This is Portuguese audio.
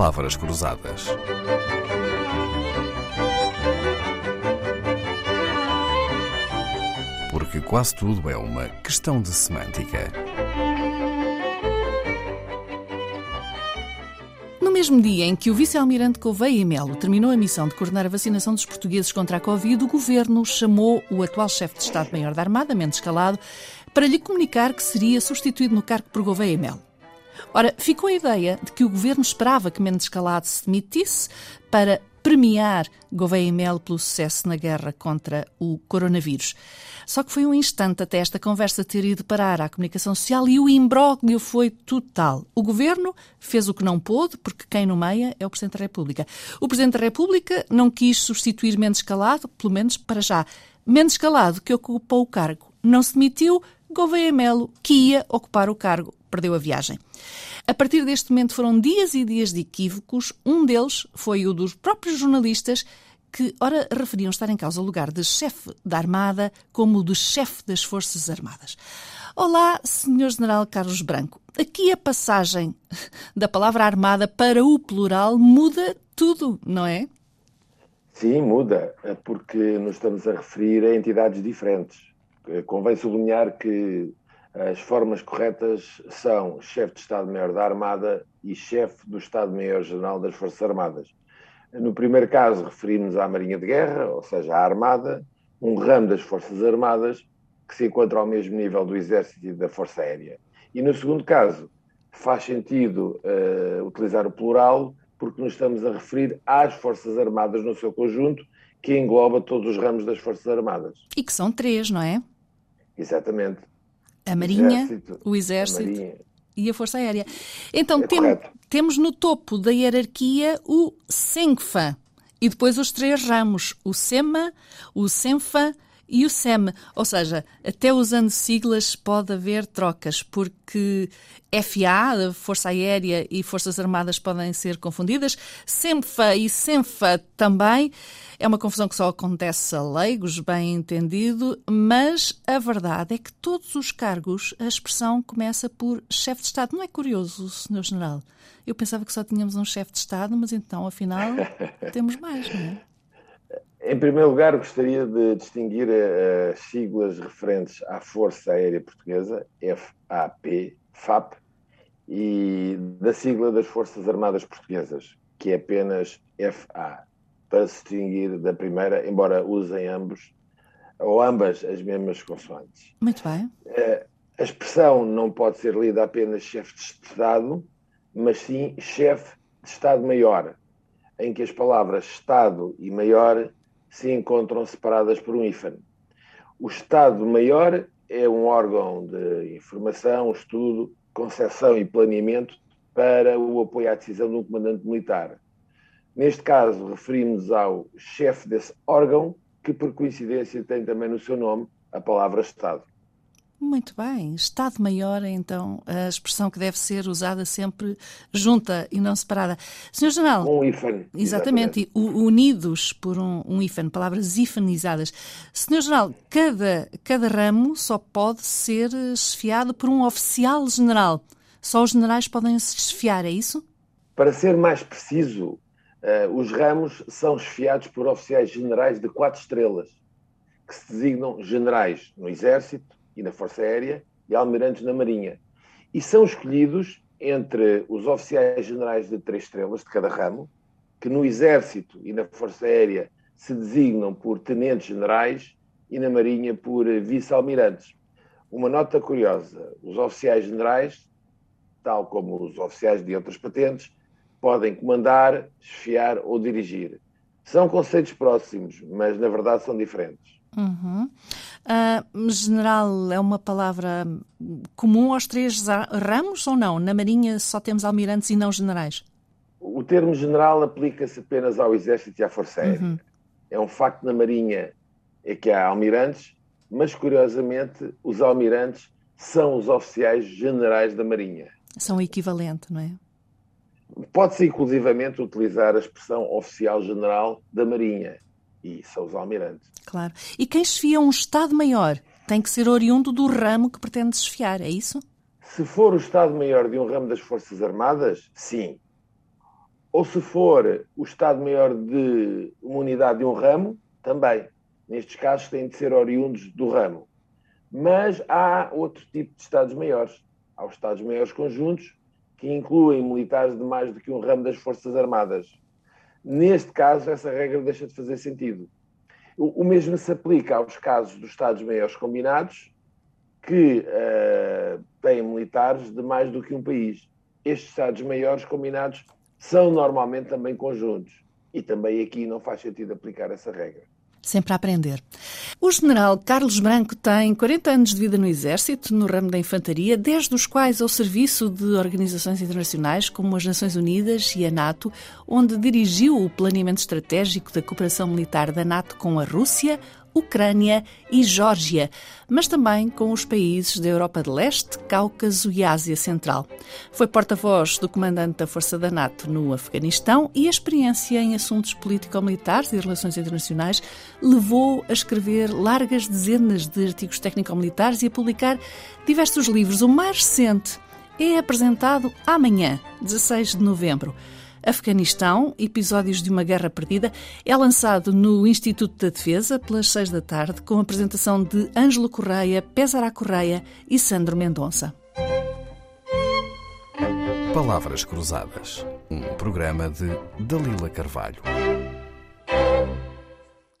palavras cruzadas. Porque quase tudo é uma questão de semântica. No mesmo dia em que o vice-almirante Gouveia e Melo terminou a missão de coordenar a vacinação dos portugueses contra a Covid, o governo chamou o atual chefe de Estado-Maior da Armada, Mendes Calado, para lhe comunicar que seria substituído no cargo por Gouveia e Melo. Ora, ficou a ideia de que o governo esperava que Mendes Calado se demitisse para premiar Gouveia e Melo pelo sucesso na guerra contra o coronavírus. Só que foi um instante até esta conversa ter ido parar à comunicação social e o imbróglio foi total. O governo fez o que não pôde, porque quem nomeia é o Presidente da República. O Presidente da República não quis substituir Mendes Calado, pelo menos para já. Mendes Calado, que ocupou o cargo, não se demitiu, Gouveia Melo, que ia ocupar o cargo, perdeu a viagem. A partir deste momento foram dias e dias de equívocos. Um deles foi o dos próprios jornalistas que, ora, referiam estar em causa o lugar de chefe da Armada como o de chefe das Forças Armadas. Olá, Sr. General Carlos Branco. Aqui a passagem da palavra armada para o plural muda tudo, não é? Sim, muda, porque nos estamos a referir a entidades diferentes. Convém sublinhar que as formas corretas são chefe de Estado-Maior da Armada e chefe do Estado-Maior-General das Forças Armadas. No primeiro caso, referimos à Marinha de Guerra, ou seja, à Armada, um ramo das Forças Armadas que se encontra ao mesmo nível do Exército e da Força Aérea. E no segundo caso, faz sentido uh, utilizar o plural porque nos estamos a referir às Forças Armadas no seu conjunto, que engloba todos os ramos das Forças Armadas. E que são três, não é? Exatamente. A Marinha, Exército, o Exército Marinha. e a Força Aérea. Então, é tem, temos no topo da hierarquia o SENFA e depois os três ramos, o SEMA, o SENFA e o SEM. Ou seja, até usando siglas pode haver trocas, porque FA, Força Aérea e Forças Armadas podem ser confundidas, SEMFA e SENFA também. É uma confusão que só acontece a leigos, bem entendido, mas a verdade é que todos os cargos, a expressão começa por chefe de Estado. Não é curioso, Sr. General? Eu pensava que só tínhamos um chefe de Estado, mas então, afinal, temos mais, não é? Em primeiro lugar, gostaria de distinguir eh, as siglas referentes à Força Aérea Portuguesa, FAP, FAP, e da sigla das Forças Armadas Portuguesas, que é apenas FA, para se distinguir da primeira, embora usem ambos ou ambas as mesmas consoantes. Muito bem. Eh, a expressão não pode ser lida apenas chefe de Estado, mas sim chefe de Estado-Maior, em que as palavras Estado e Maior se encontram separadas por um hífen. O Estado-Maior é um órgão de informação, estudo, concepção e planeamento para o apoio à decisão de um comandante militar. Neste caso, referimos ao chefe desse órgão, que por coincidência tem também no seu nome a palavra Estado. Muito bem. Estado-Maior é então a expressão que deve ser usada sempre junta e não separada. Senhor General. Um hífen. Exatamente. exatamente. Unidos por um, um hífen, palavras hifanizadas. Senhor General, cada, cada ramo só pode ser esfiado por um oficial general. Só os generais podem se esfiar, é isso? Para ser mais preciso, uh, os ramos são esfiados por oficiais generais de quatro estrelas, que se designam generais no Exército, e na Força Aérea e almirantes na Marinha. E são escolhidos entre os oficiais generais de três estrelas de cada ramo, que no Exército e na Força Aérea se designam por tenentes generais e na Marinha por vice-almirantes. Uma nota curiosa: os oficiais generais, tal como os oficiais de outras patentes, podem comandar, esfiar ou dirigir. São conceitos próximos, mas na verdade são diferentes. Uhum. Uh, general é uma palavra comum aos três ramos ou não? Na Marinha só temos almirantes e não generais? O termo general aplica-se apenas ao Exército e à Força Aérea. Uhum. É um facto na Marinha é que há almirantes, mas curiosamente os almirantes são os oficiais generais da Marinha. São o equivalente, não é? Pode-se inclusivamente utilizar a expressão oficial general da Marinha e são os almirantes. Claro. E quem esfia um Estado-Maior tem que ser oriundo do ramo que pretende desfiar, é isso? Se for o Estado-Maior de um ramo das Forças Armadas, sim. Ou se for o Estado-Maior de uma unidade de um ramo, também. Nestes casos têm de ser oriundos do ramo. Mas há outro tipo de Estados-Maiores. Há os Estados-Maiores conjuntos, que incluem militares de mais do que um ramo das Forças Armadas. Neste caso, essa regra deixa de fazer sentido. O, mesmo se aplica aos casos dos Estados-Maiores combinados, que uh, têm militares de mais do que um país. Estes Estados-Maiores combinados são normalmente também conjuntos. E também aqui não faz sentido aplicar essa regra. Sempre a aprender. O general Carlos Branco tem 40 anos de vida no Exército, no ramo da infantaria, 10 dos quais ao serviço de organizações internacionais como as Nações Unidas e a NATO, onde dirigiu o planeamento estratégico da cooperação militar da NATO com a Rússia, Ucrânia e Geórgia, mas também com os países da Europa de Leste, Cáucaso e Ásia Central. Foi porta-voz do comandante da Força da NATO no Afeganistão e a experiência em assuntos político-militares e relações internacionais levou a escrever largas dezenas de artigos técnico-militares e a publicar diversos livros. O mais recente é apresentado amanhã, 16 de novembro. Afeganistão, Episódios de uma Guerra Perdida, é lançado no Instituto da Defesa pelas seis da tarde, com a apresentação de Ângelo Correia, Pesará Correia e Sandro Mendonça. Palavras Cruzadas, um programa de Dalila Carvalho.